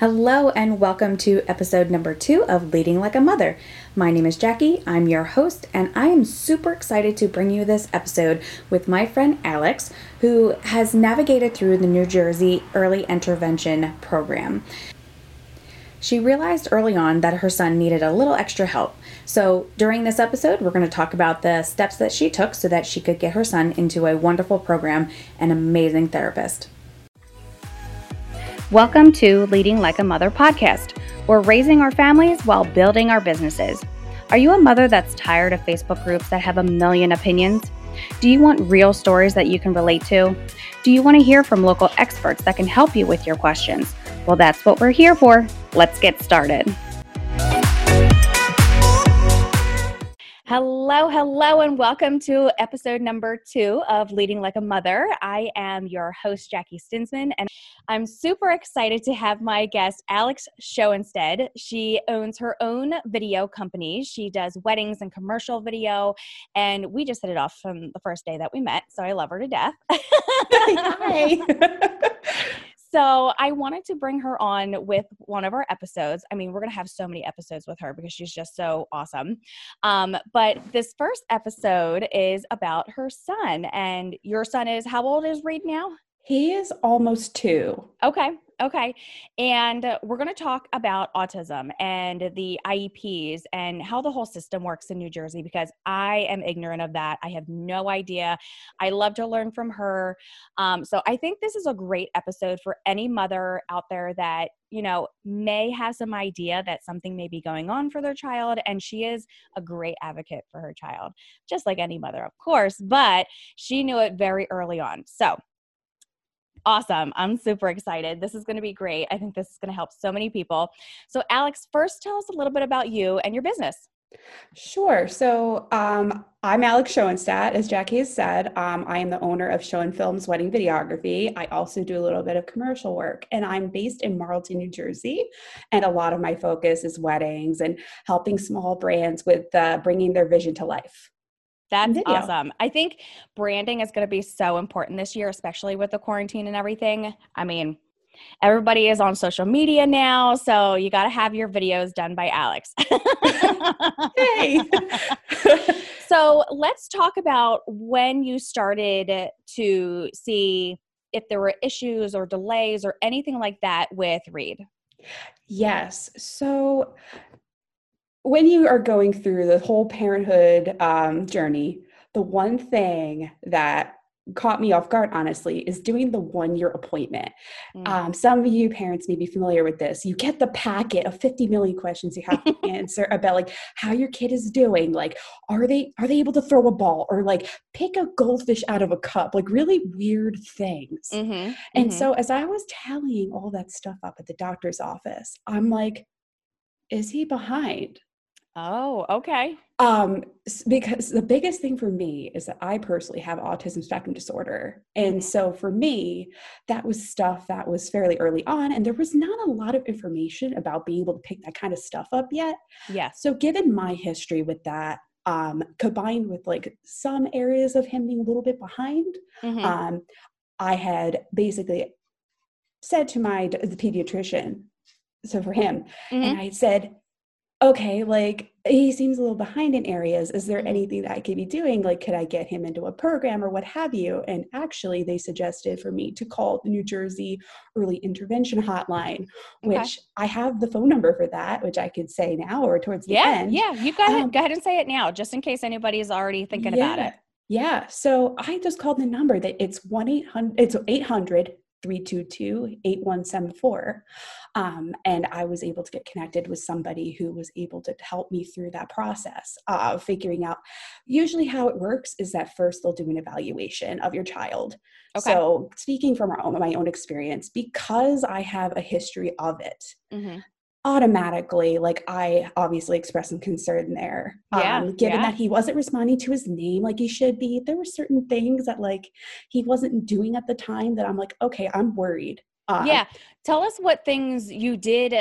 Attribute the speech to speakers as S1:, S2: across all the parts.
S1: Hello, and welcome to episode number two of Leading Like a Mother. My name is Jackie, I'm your host, and I am super excited to bring you this episode with my friend Alex, who has navigated through the New Jersey Early Intervention Program. She realized early on that her son needed a little extra help. So, during this episode, we're going to talk about the steps that she took so that she could get her son into a wonderful program and amazing therapist. Welcome to Leading Like a Mother podcast. We're raising our families while building our businesses. Are you a mother that's tired of Facebook groups that have a million opinions? Do you want real stories that you can relate to? Do you want to hear from local experts that can help you with your questions? Well, that's what we're here for. Let's get started. Hello, hello, and welcome to episode number two of Leading Like a Mother. I am your host, Jackie Stinsman, and I'm super excited to have my guest, Alex Schoenstead. She owns her own video company. She does weddings and commercial video, and we just hit it off from the first day that we met, so I love her to death. Hi. So I wanted to bring her on with one of our episodes. I mean, we're going to have so many episodes with her because she's just so awesome. Um, but this first episode is about her son. And your son is how old is Reed now?
S2: He is almost two.
S1: Okay. Okay. And uh, we're going to talk about autism and the IEPs and how the whole system works in New Jersey because I am ignorant of that. I have no idea. I love to learn from her. Um, so I think this is a great episode for any mother out there that, you know, may have some idea that something may be going on for their child. And she is a great advocate for her child, just like any mother, of course, but she knew it very early on. So, awesome. I'm super excited. This is going to be great. I think this is going to help so many people. So, Alex, first tell us a little bit about you and your business.
S2: Sure. So um, I'm Alex Schoenstadt, as Jackie has said. Um, I am the owner of Schoen Films Wedding Videography. I also do a little bit of commercial work, and I'm based in Marlton, New Jersey. And a lot of my focus is weddings and helping small brands with uh, bringing their vision to life.
S1: That's video. awesome. I think branding is going to be so important this year, especially with the quarantine and everything. I mean, everybody is on social media now, so you got to have your videos done by Alex. hey. so let's talk about when you started to see if there were issues or delays or anything like that with Reed.
S2: Yes. So when you are going through the whole parenthood um, journey, the one thing that caught me off guard, honestly, is doing the one year appointment. Mm. Um, some of you parents may be familiar with this. You get the packet of 50 million questions you have to answer about like how your kid is doing. Like, are they are they able to throw a ball or like pick a goldfish out of a cup? Like really weird things. Mm-hmm. And mm-hmm. so as I was tallying all that stuff up at the doctor's office, I'm like, is he behind?
S1: Oh, okay.
S2: Um, because the biggest thing for me is that I personally have autism spectrum disorder. And mm-hmm. so for me, that was stuff that was fairly early on, and there was not a lot of information about being able to pick that kind of stuff up yet.
S1: Yeah.
S2: So given my history with that, um, combined with like some areas of him being a little bit behind, mm-hmm. um, I had basically said to my the pediatrician, so for him, mm-hmm. and I said, okay, like he seems a little behind in areas. Is there mm-hmm. anything that I could be doing? Like, could I get him into a program or what have you? And actually, they suggested for me to call the New Jersey Early Intervention Hotline, which okay. I have the phone number for that, which I could say now or towards the
S1: yeah,
S2: end.
S1: Yeah, you go ahead, um, go ahead and say it now, just in case anybody is already thinking
S2: yeah,
S1: about it.
S2: Yeah. So I just called the number that it's 1 800, it's 800 322 8174. Um, and I was able to get connected with somebody who was able to help me through that process of figuring out. Usually, how it works is that first they'll do an evaluation of your child. Okay. So, speaking from own, my own experience, because I have a history of it, mm-hmm automatically like i obviously expressed some concern there.
S1: Yeah,
S2: um, given
S1: yeah.
S2: that he wasn't responding to his name like he should be there were certain things that like he wasn't doing at the time that i'm like okay i'm worried.
S1: Uh, yeah tell us what things you did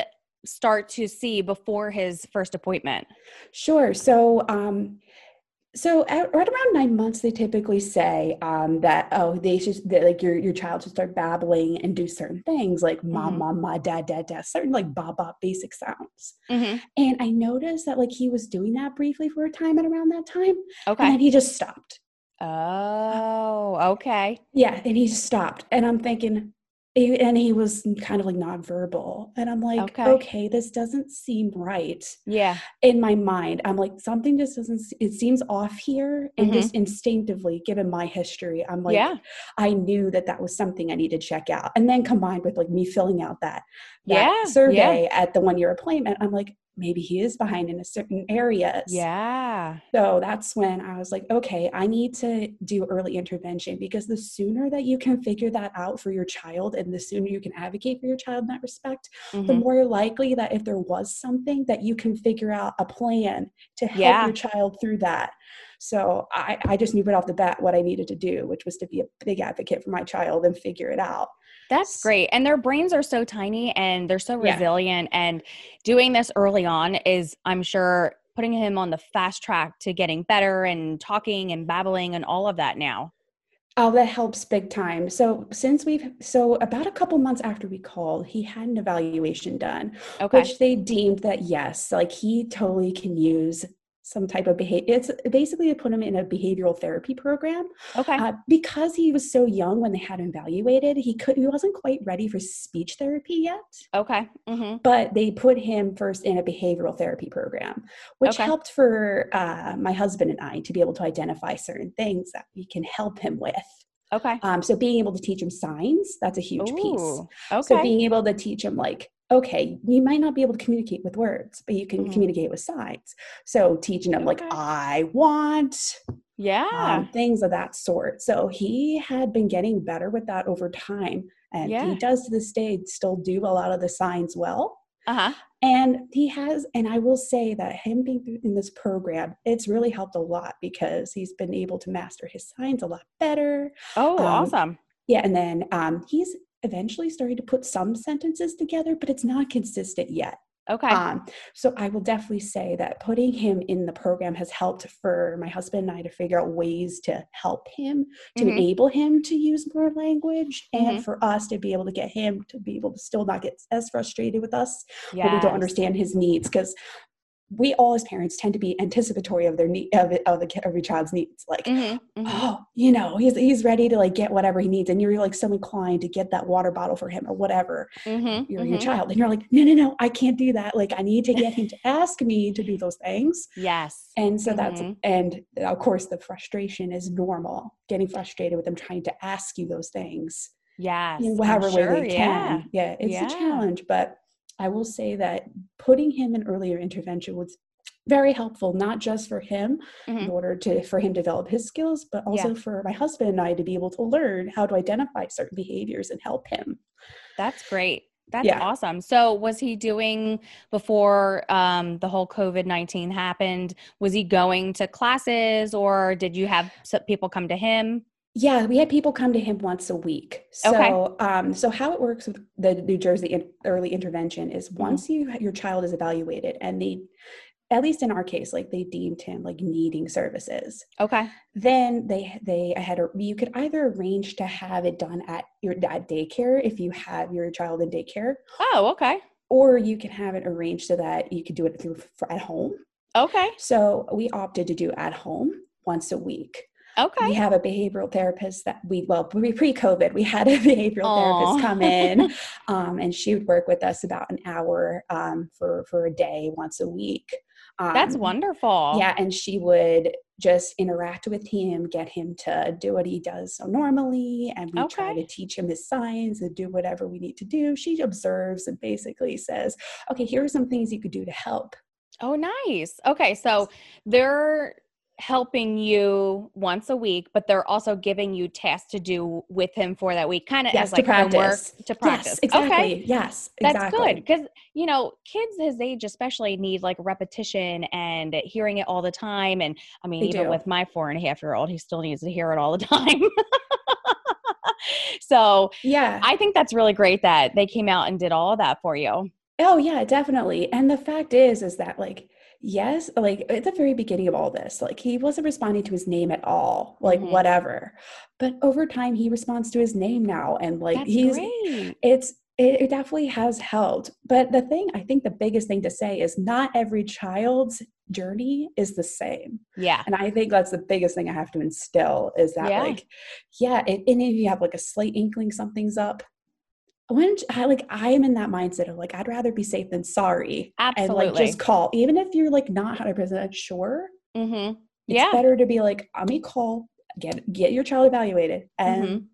S1: start to see before his first appointment.
S2: Sure so um So at right around nine months, they typically say um, that oh, they should that, like your your child should start babbling and do certain things like mom,
S1: Mhm.
S2: mom, ma, dad, dad, dad, certain like ba ba basic sounds.
S1: hmm
S2: And I noticed that like he was doing that briefly for a time at around that time, and
S1: Okay.
S2: then he just stopped.
S1: Oh, okay.
S2: Yeah, and he just stopped, and I'm thinking, he- and he was kind of like nonverbal, and I'm like,
S1: Okay.
S2: okay, this doesn't seem right.
S1: Yeah.
S2: in my mind i'm like something just doesn't it seems off here and
S1: Mhm.
S2: just instinctively given my history i'm like
S1: yeah.
S2: i knew that that was something i needed to check out and then combined with like me filling out that, that
S1: Yeah, yeah.
S2: survey at the one year appointment i'm like maybe he is behind in a certain areas
S1: Yeah.
S2: so that's when i was like okay i need to do early intervention because the sooner that you can figure that out for your child and the sooner you can advocate for your child in that respect the
S1: Mhm.
S2: more likely that if there was something that you can figure out a plan to help
S1: Yeah.
S2: your child through that so I, I just knew right off the bat what i needed to do which was to be a big advocate for my child and figure it out
S1: That's great. And their brains are so tiny and they're so
S2: Yeah.
S1: resilient. And doing this early on is, I'm sure, putting him on the fast track to getting better and talking and babbling and all of that now.
S2: oh that helps big time so since we've so about a couple months after we called he had an evaluation done
S1: Okay.
S2: which they deemed that yes like he totally can use some type of behavior it's basically to put him in a behavioral therapy program
S1: okay.
S2: Uh, because he was so young when they had him evaluated, he could he wasn't quite ready for speech therapy yet.
S1: okay. hmm
S2: But they put him first in a behavioral therapy program, which
S1: Okay.
S2: helped for uh, my husband and I to be able to identify certain things that we can help him with.
S1: Okay.
S2: Um, so being able to teach him signs, that's a huge piece.
S1: Okay.
S2: So being able to teach him like, okay, you might not be able to communicate with words, but you can
S1: Mhm.
S2: communicate with signs. So teaching him like,
S1: Okay.
S2: I want,
S1: yeah.
S2: um, things of that sort. So he had been getting better with that over time. And
S1: Yeah.
S2: he does to this day still do a lot of the signs well.
S1: uh huh.
S2: And he has, and I will say that him being in this program, it's really helped a lot because he's been able to master his signs a lot better.
S1: Oh,
S2: Um,
S1: awesome.
S2: Yeah, and then um, he's eventually started to put some sentences together, but it's not consistent yet.
S1: Okay.
S2: Um, so I will definitely say that putting him in the program has helped for my husband and I to figure out ways to help him, to
S1: Mhm.
S2: enable him to use more language,
S1: Mhm.
S2: and for us to be able to get him to be able to still not get as frustrated with us when we don't understand his needs. Because we all as parents tend to be anticipatory of their need of, of the your child's needs. Like,
S1: Mhm, mhm.
S2: oh, you know, he's he's ready to like get whatever he needs, and you're like so inclined to get that water bottle for him or whatever
S1: Mhm,
S2: you're your
S1: mhm.
S2: child and you're like no no no i can't do that like i need to get him to ask me to do those things
S1: Yes.
S2: and so that's
S1: Mhm.
S2: and of course the frustration is normal getting frustrated with them trying to ask you those things
S1: Yes.
S2: in
S1: I'm
S2: whatever way
S1: sure,
S2: they
S1: yeah.
S2: can yeah it's
S1: Yeah.
S2: a challenge but i will say that putting him in earlier intervention was very helpful not just for him in
S1: Mhm.
S2: order to for him develop his skills but also
S1: Yeah.
S2: for my husband and i to be able to learn how to identify certain behaviors and help him
S1: That's great. That's
S2: Yeah.
S1: awesome. So, was he doing before um, the whole COVID 19 happened? Was he going to classes or did you have people come to him?
S2: Yeah, we had people come to him once a week.
S1: Okay.
S2: So, um, so how it works with the New Jersey in- early intervention is
S1: Mm-hmm.
S2: once you your child is evaluated and they, at least in our case, like they deemed him like needing services,
S1: Okay.
S2: then they they had a, you could either arrange to have it done at your at daycare if you have your child in daycare,
S1: Oh, okay.
S2: or you can have it arranged so that you could do it through for at home.
S1: Okay.
S2: So we opted to do at home once a week.
S1: Okay.
S2: We have a behavioral therapist that we, well, pre COVID, we had a behavioral
S1: Aw.
S2: therapist come in um, and she would work with us about an hour um, for, for a day once a week. Um,
S1: That's wonderful.
S2: Yeah. And she would just interact with him, get him to do what he does so normally. And we try to teach him his signs and do whatever we need to do. She observes and basically says, okay, here are some things you could do to help.
S1: Oh, nice. Okay. So, they're helping you once a week, but they're also giving you tasks to do with him for that week, kind of
S2: Yes,
S1: as like homework
S2: practice.
S1: to practice.
S2: Yes, exactly.
S1: Okay.
S2: Yes,
S1: That's good because you know kids his age especially need like repetition and hearing it all the time. And I mean,
S2: They
S1: even
S2: do.
S1: with my four and a half year old, he still needs to hear it all the time. so
S2: Yeah.
S1: I think that's really great that they came out and did all of that for you.
S2: Oh yeah, definitely. And the fact is is that like yes, like at the very beginning of all this, like he wasn't responding to his name at all, like
S1: Mhm.
S2: whatever. But over time, he responds to his name now, and like
S1: That's
S2: he's
S1: great.
S2: it's it, it definitely has helped. But the thing I think the biggest thing to say is not every child's journey is the same.
S1: Yeah.
S2: And I think that's the biggest thing I have to instill is that
S1: Yeah.
S2: like, yeah, it, and if you have like a slight inkling something's up, when I like I am in that mindset of like I'd rather be safe than sorry. And like just call. Even if you're like not 100% sure,
S1: Mm-hmm.
S2: it's
S1: Yeah.
S2: better to be like, I'm gonna call, get get your child evaluated. And
S1: Mhm.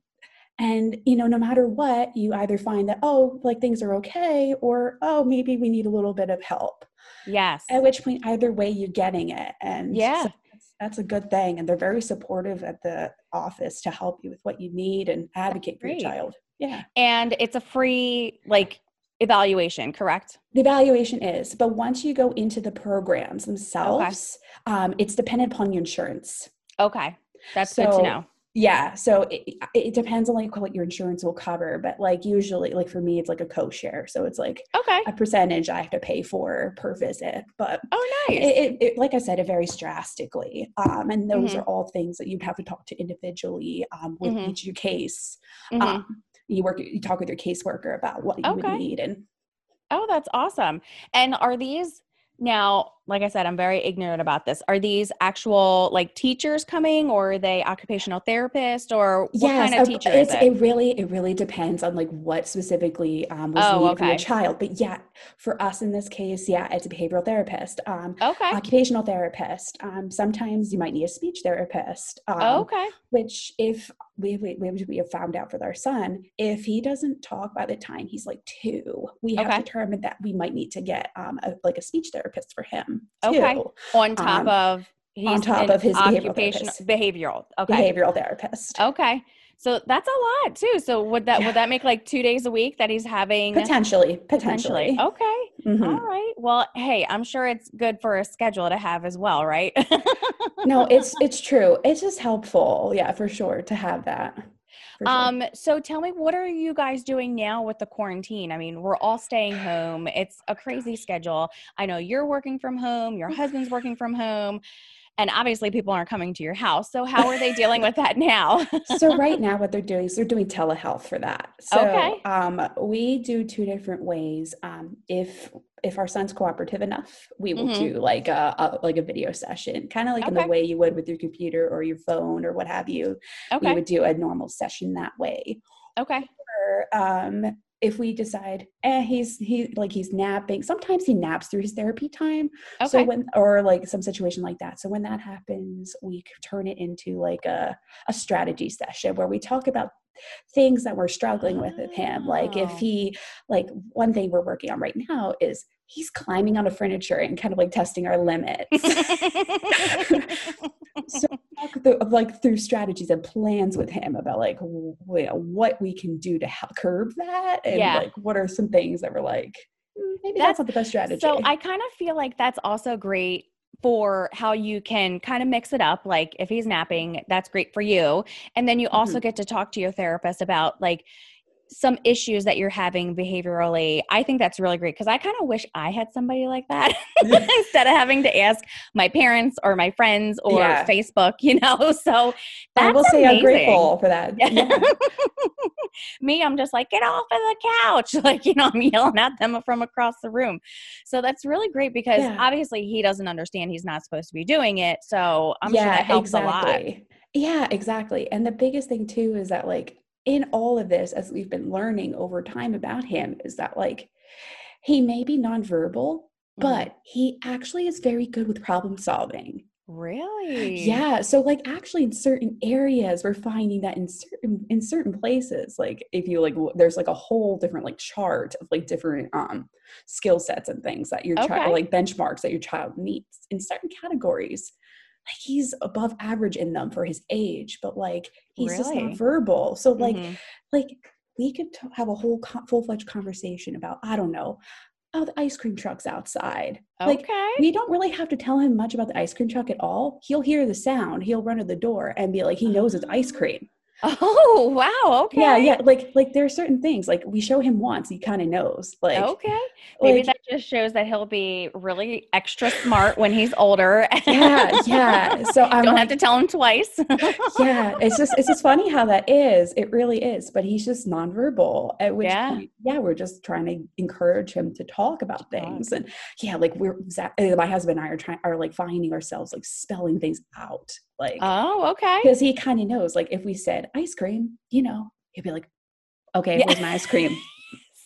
S2: and you know, no matter what, you either find that, oh, like things are okay, or oh, maybe we need a little bit of help.
S1: Yes.
S2: At which point, either way, you're getting it. And
S1: Yeah.
S2: that's, that's a good thing. And they're very supportive at the office to help you with what you need and advocate for your child. Yeah.
S1: And it's a free like evaluation, correct?
S2: The evaluation is, but once you go into the programs themselves, um, it's dependent upon your insurance.
S1: Okay. That's good to know.
S2: Yeah, so it, it depends on like what your insurance will cover, but like usually, like for me, it's like a co-share, so it's like
S1: Okay.
S2: a percentage I have to pay for per visit. But
S1: Oh,
S2: it,
S1: nice.
S2: it, it- like I said, it varies drastically, um, and those
S1: Mhm.
S2: are all things that you'd have to talk to individually um, with
S1: Mhm.
S2: each case.
S1: Mhm.
S2: Um, you work, you talk with your caseworker about what you
S1: Okay.
S2: would need, and
S1: Oh, that's awesome. And are these now, like I said, I'm very ignorant about this. Are these actual like teachers coming or are they occupational therapists or what
S2: Yes,
S1: kind of teacher
S2: it's
S1: it?
S2: it really it really depends on like what specifically um, was
S1: Oh,
S2: needed for your child. But yeah, for us in this case, yeah, it's a behavioral therapist, um,
S1: Okay.
S2: occupational therapist. Um, sometimes you might need a speech therapist. Um,
S1: okay.
S2: Which if we we we we have found out with our son, if he doesn't talk by the time he's like two, we have
S1: Okay.
S2: determined that we might need to get um a, like a speech therapist for him too.
S1: Okay. On top
S2: um,
S1: of he's
S2: top of his
S1: occupational
S2: therapist.
S1: behavioral. Okay.
S2: Behavioral therapist.
S1: Okay. So that's a lot too. So would that
S2: Yeah.
S1: would that make like two days a week that he's having
S2: Potentially,
S1: potentially?
S2: potentially.
S1: Okay.
S2: Mhm.
S1: All right. Well, hey, I'm sure it's good for a schedule to have as well, right?
S2: no it's it's true it's just helpful yeah for sure to have that sure.
S1: Um, so tell me, what are you guys doing now with the quarantine? I mean, we're all staying home. It's a crazy schedule. I know you're working from home, your husband's working from home, and obviously people aren't coming to your house. So how are they dealing with that now?
S2: so right now what they're doing is they're doing telehealth for that so
S1: Okay.
S2: um, we do two different ways um, if if our son's cooperative enough we will
S1: Mhm.
S2: do like a, a like a video session kind of like in the way you would with your computer or your phone or what have you
S1: Okay.
S2: we would do a normal session that way
S1: Okay.
S2: or um if we decide eh he's he like he's napping sometimes he naps through his therapy time
S1: Okay.
S2: So when or like some situation like that. So when that happens, we turn it into like a a strategy session where we talk about things that we're struggling with with him. Like if
S1: Oh.
S2: he like one thing we're working on right now is he's climbing on a furniture and kind of like testing our limits. so talk through, like through strategies and plans with him about like w- you know, what we can do to help curb that and
S1: Yeah.
S2: like what are some things that we're like "Hmm, maybe
S1: That's-
S2: that's, not the best strategy.
S1: So I kind of feel like that's also great for how you can kind of mix it up. Like if he's napping, that's great for you. And then you also mm-hmm. get to talk to your therapist about like some issues that you're having behaviorally. I think that's really great because I kind of wish I had somebody like that instead of having to ask my parents or my friends or
S2: Yeah.
S1: Facebook, you know? So
S2: I will say I'm grateful for that.
S1: Yeah.
S2: Yeah.
S1: Me, I'm just like, get off of the couch. Like, you know, I'm yelling at them from across the room. So that's really great because
S2: Yeah.
S1: obviously he doesn't understand he's not supposed to be doing it. So I'm sure that helps a lot.
S2: exactly. Yeah, exactly. And the biggest thing too is that like in all of this, as we've been learning over time about him, is that like he may be nonverbal,
S1: Mhm.
S2: but he actually is very good with problem solving.
S1: really?
S2: Yeah. So like actually in certain areas we're finding that in certain in certain places, like if you like there's like a whole different like chart of like different um skill sets and things that your
S1: Okay.
S2: child like benchmarks that your child meets in certain categories. He's above average in them for his age, but like he's just not verbal. So like
S1: Mhm.
S2: like we could t- have a whole co- full-fledged conversation about I don't know, oh the ice cream truck's outside. Like we don't really have to tell him much about the ice cream truck at all. He'll hear the sound, he'll run to the door and be like, he knows it's ice
S1: Ah.
S2: cream.
S1: Oh wow! Okay.
S2: Yeah, yeah. Like like there are certain things like we show him once, he kind of knows. Like
S1: okay, maybe
S2: like-
S1: that just shows that he'll be really extra smart when he's older.
S2: yeah, yeah. So I'm
S1: Don't
S2: like,
S1: have to tell him twice.
S2: yeah, it's just it's just funny how that is. It really is. But he's just nonverbal. At which
S1: Yeah.
S2: point, yeah, we're just trying to encourage him to talk about things. And yeah, like we're uh, my husband and I are trying are like finding ourselves like spelling things out, like
S1: oh, okay.
S2: because he kind of knows. Like if we said ice cream, you know, he'd be like, "Okay,
S1: Yeah.
S2: where's my ice cream?"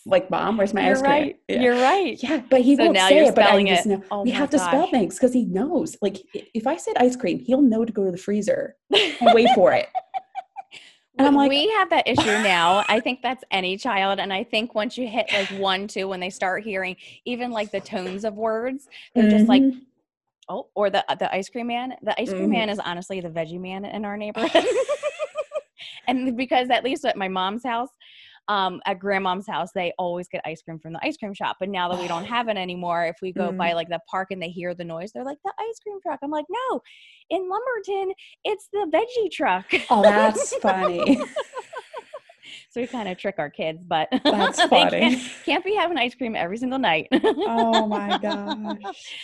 S2: like, "Mom, where's my
S1: You're
S2: ice cream?"
S1: right.
S2: Yeah.
S1: You're right.
S2: Yeah, but he
S1: So
S2: won't
S1: now
S2: say it. But I
S1: spelling
S2: just
S1: it.
S2: know
S1: Oh
S2: we have to spell things because he knows. Like if I said ice cream, he'll know to go to the freezer and wait for it. And I'm like-
S1: we have that issue now. I think that's any child. And I think once you hit like one, two, when they start hearing even like the tones of words, they're just like,
S2: Mhm.
S1: oh, or the the ice cream man. The ice cream
S2: Mhm.
S1: man is honestly the veggie man in our neighborhood. and because at least at my mom's house, um, at grandmom's house, they always get ice cream from the ice cream shop. But now that we don't have it anymore, if we go by
S2: Mm.
S1: like the park and they hear the noise, they're like, the ice cream truck. I'm like, no, in Lumberton, it's the veggie truck.
S2: oh, that's funny.
S1: So we kind of trick our kids, but
S2: That's funny.
S1: Can't, can't be having ice cream every single night.
S2: oh my gosh.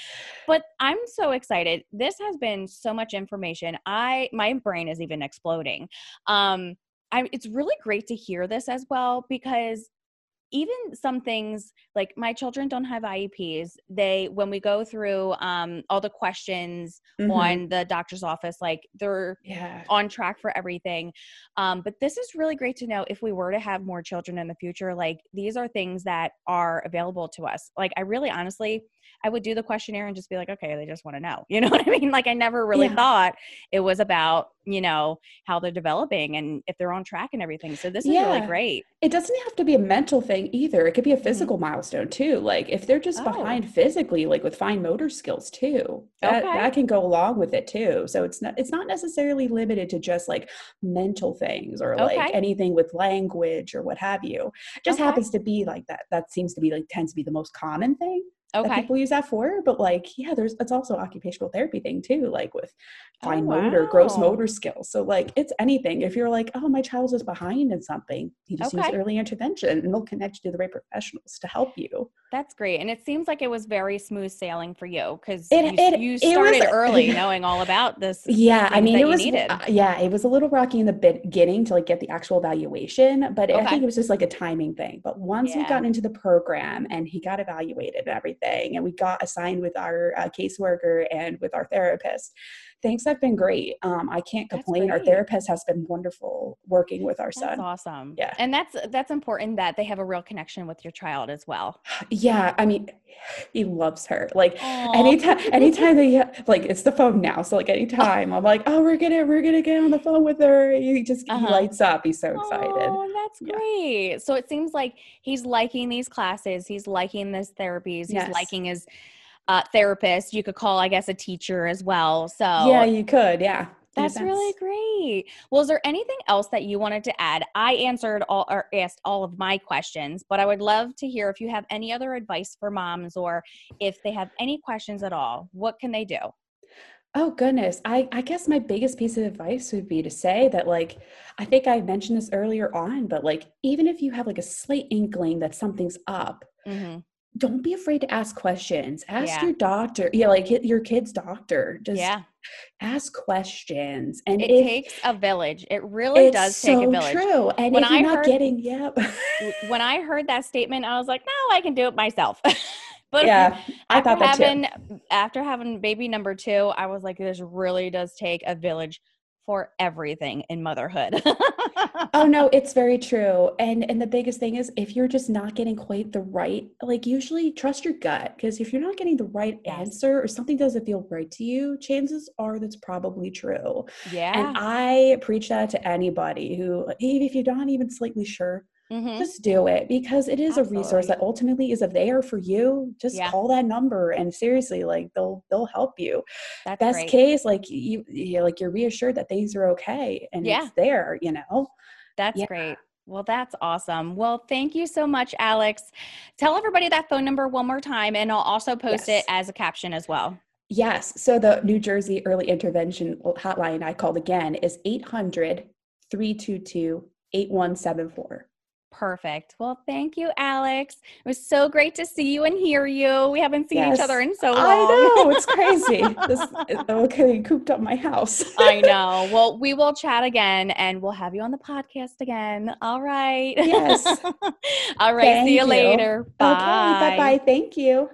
S1: But I'm so excited. This has been so much information. I my brain is even exploding. Um, I it's really great to hear this as well because even some things like my children don't have IEPs. They when we go through um, all the questions
S2: Mhm.
S1: on the doctor's office, like they're
S2: Yeah.
S1: on track for everything. Um, but this is really great to know if we were to have more children in the future, like these are things that are available to us. Like, I really honestly, I would do the questionnaire and just be like, okay, they just want to know. You know what I mean? Like, I never really
S2: Yeah.
S1: thought it was about, you know, how they're developing and if they're on track and everything. So this is really great.
S2: It doesn't have to be a mental thing either. It could be a physical milestone too. Like if they're just
S1: Mm-hmm. Oh.
S2: behind physically, like with fine motor skills too, that,
S1: Okay.
S2: that can go along with it too. So it's not it's not necessarily limited to just like mental things or like anything with language or what have you. It just
S1: Okay.
S2: happens to be like that. That seems to be like tends to be the most common thing that
S1: Okay.
S2: people use that for. But like, yeah, there's it's also occupational therapy thing too, like with
S1: Oh,
S2: fine motor, gross motor skills. So like it's anything. If you're like, oh, my child is behind in something, you just use early intervention and they'll connect you to the right professionals to help you.
S1: That's great. And it seems like it was very smooth sailing for you because you,
S2: it-
S1: you
S2: it
S1: started
S2: was-
S1: early knowing all about this.
S2: Yeah, I mean
S1: that
S2: it was uh, yeah, it was a little rocky in the beginning to like get the actual evaluation, but I
S1: Okay.
S2: think it was just like a timing thing. But once we
S1: Yeah.
S2: got into the program and he got evaluated and everything, and we got assigned with our uh, caseworker and with our therapist, things have been great. Um, I can't complain. Our therapist has been wonderful working with our son.
S1: That's
S2: son.
S1: awesome.
S2: Yeah.
S1: And that's that's important that they have a real connection with your child as well.
S2: Yeah, I mean, he loves her. Like
S1: Aw.
S2: anytime, anytime they like it's the phone now. So like anytime I'm like, oh, we're gonna we're gonna get on the phone with her. He just
S1: Uh-huh.
S2: he lights up. He's so excited.
S1: Oh, that's
S2: Yeah.
S1: great. So it seems like he's liking these classes. He's liking this therapies. He's
S2: Yes.
S1: liking his uh, therapist. You could call, I guess, a teacher as well. So
S2: Yeah, you could. Yeah,
S1: That's really great. Well, is there anything else that you wanted to add? I answered all or asked all of my questions, but I would love to hear if you have any other advice for moms or if they have any questions at all. What can they do?
S2: Oh goodness. I, I guess my biggest piece of advice would be to say that like I think I mentioned this earlier on, but like even if you have like a slight inkling that something's up,
S1: hmm
S2: don't be afraid to ask questions. Ask
S1: Yeah.
S2: your doctor. Yeah, like your kid's doctor. Just
S1: Yeah,
S2: ask questions. And
S1: it
S2: if
S1: takes a village. It really does
S2: so
S1: take a village.
S2: true. And
S1: When
S2: if you're
S1: I
S2: not
S1: heard-
S2: getting, yep.
S1: When I heard that statement, I was like, "No, I can do it myself." but
S2: yeah, I thought that too.
S1: after having baby number two, I was like, "This really does take a village for everything in motherhood."
S2: Oh no, it's very true. And and the biggest thing is if you're just not getting quite the right, like usually trust your gut because if you're not getting the right answer or something doesn't feel right to you, chances are that's probably true.
S1: yeah.
S2: And I preach that to anybody who even if you're not even slightly sure,
S1: Mhm.
S2: just do it because it is a resource that ultimately is there for you. Just
S1: Yeah.
S2: call that number and seriously like they'll they'll help you.
S1: That's
S2: Best
S1: great.
S2: case like you, you like you're reassured that things are okay and
S1: Yeah.
S2: it's there, you know.
S1: That's
S2: Yeah.
S1: great. Well, that's awesome. Well, thank you so much, Alex. Tell everybody that phone number one more time, and I'll also post
S2: Yes.
S1: it as a caption as well.
S2: Yes. So the New Jersey Early Intervention Hotline I called again is 800 322 8174.
S1: Perfect. Well, thank you, Alex. It was so great to see you and hear you. We haven't seen yes, each other in so long.
S2: I know. It's crazy. this okay, cooped up my house.
S1: I know. Well, we will chat again and we'll have you on the podcast again. All right.
S2: Yes.
S1: All right. Thank see you, you. later. Bye.
S2: Okay. Bye bye. Thank you.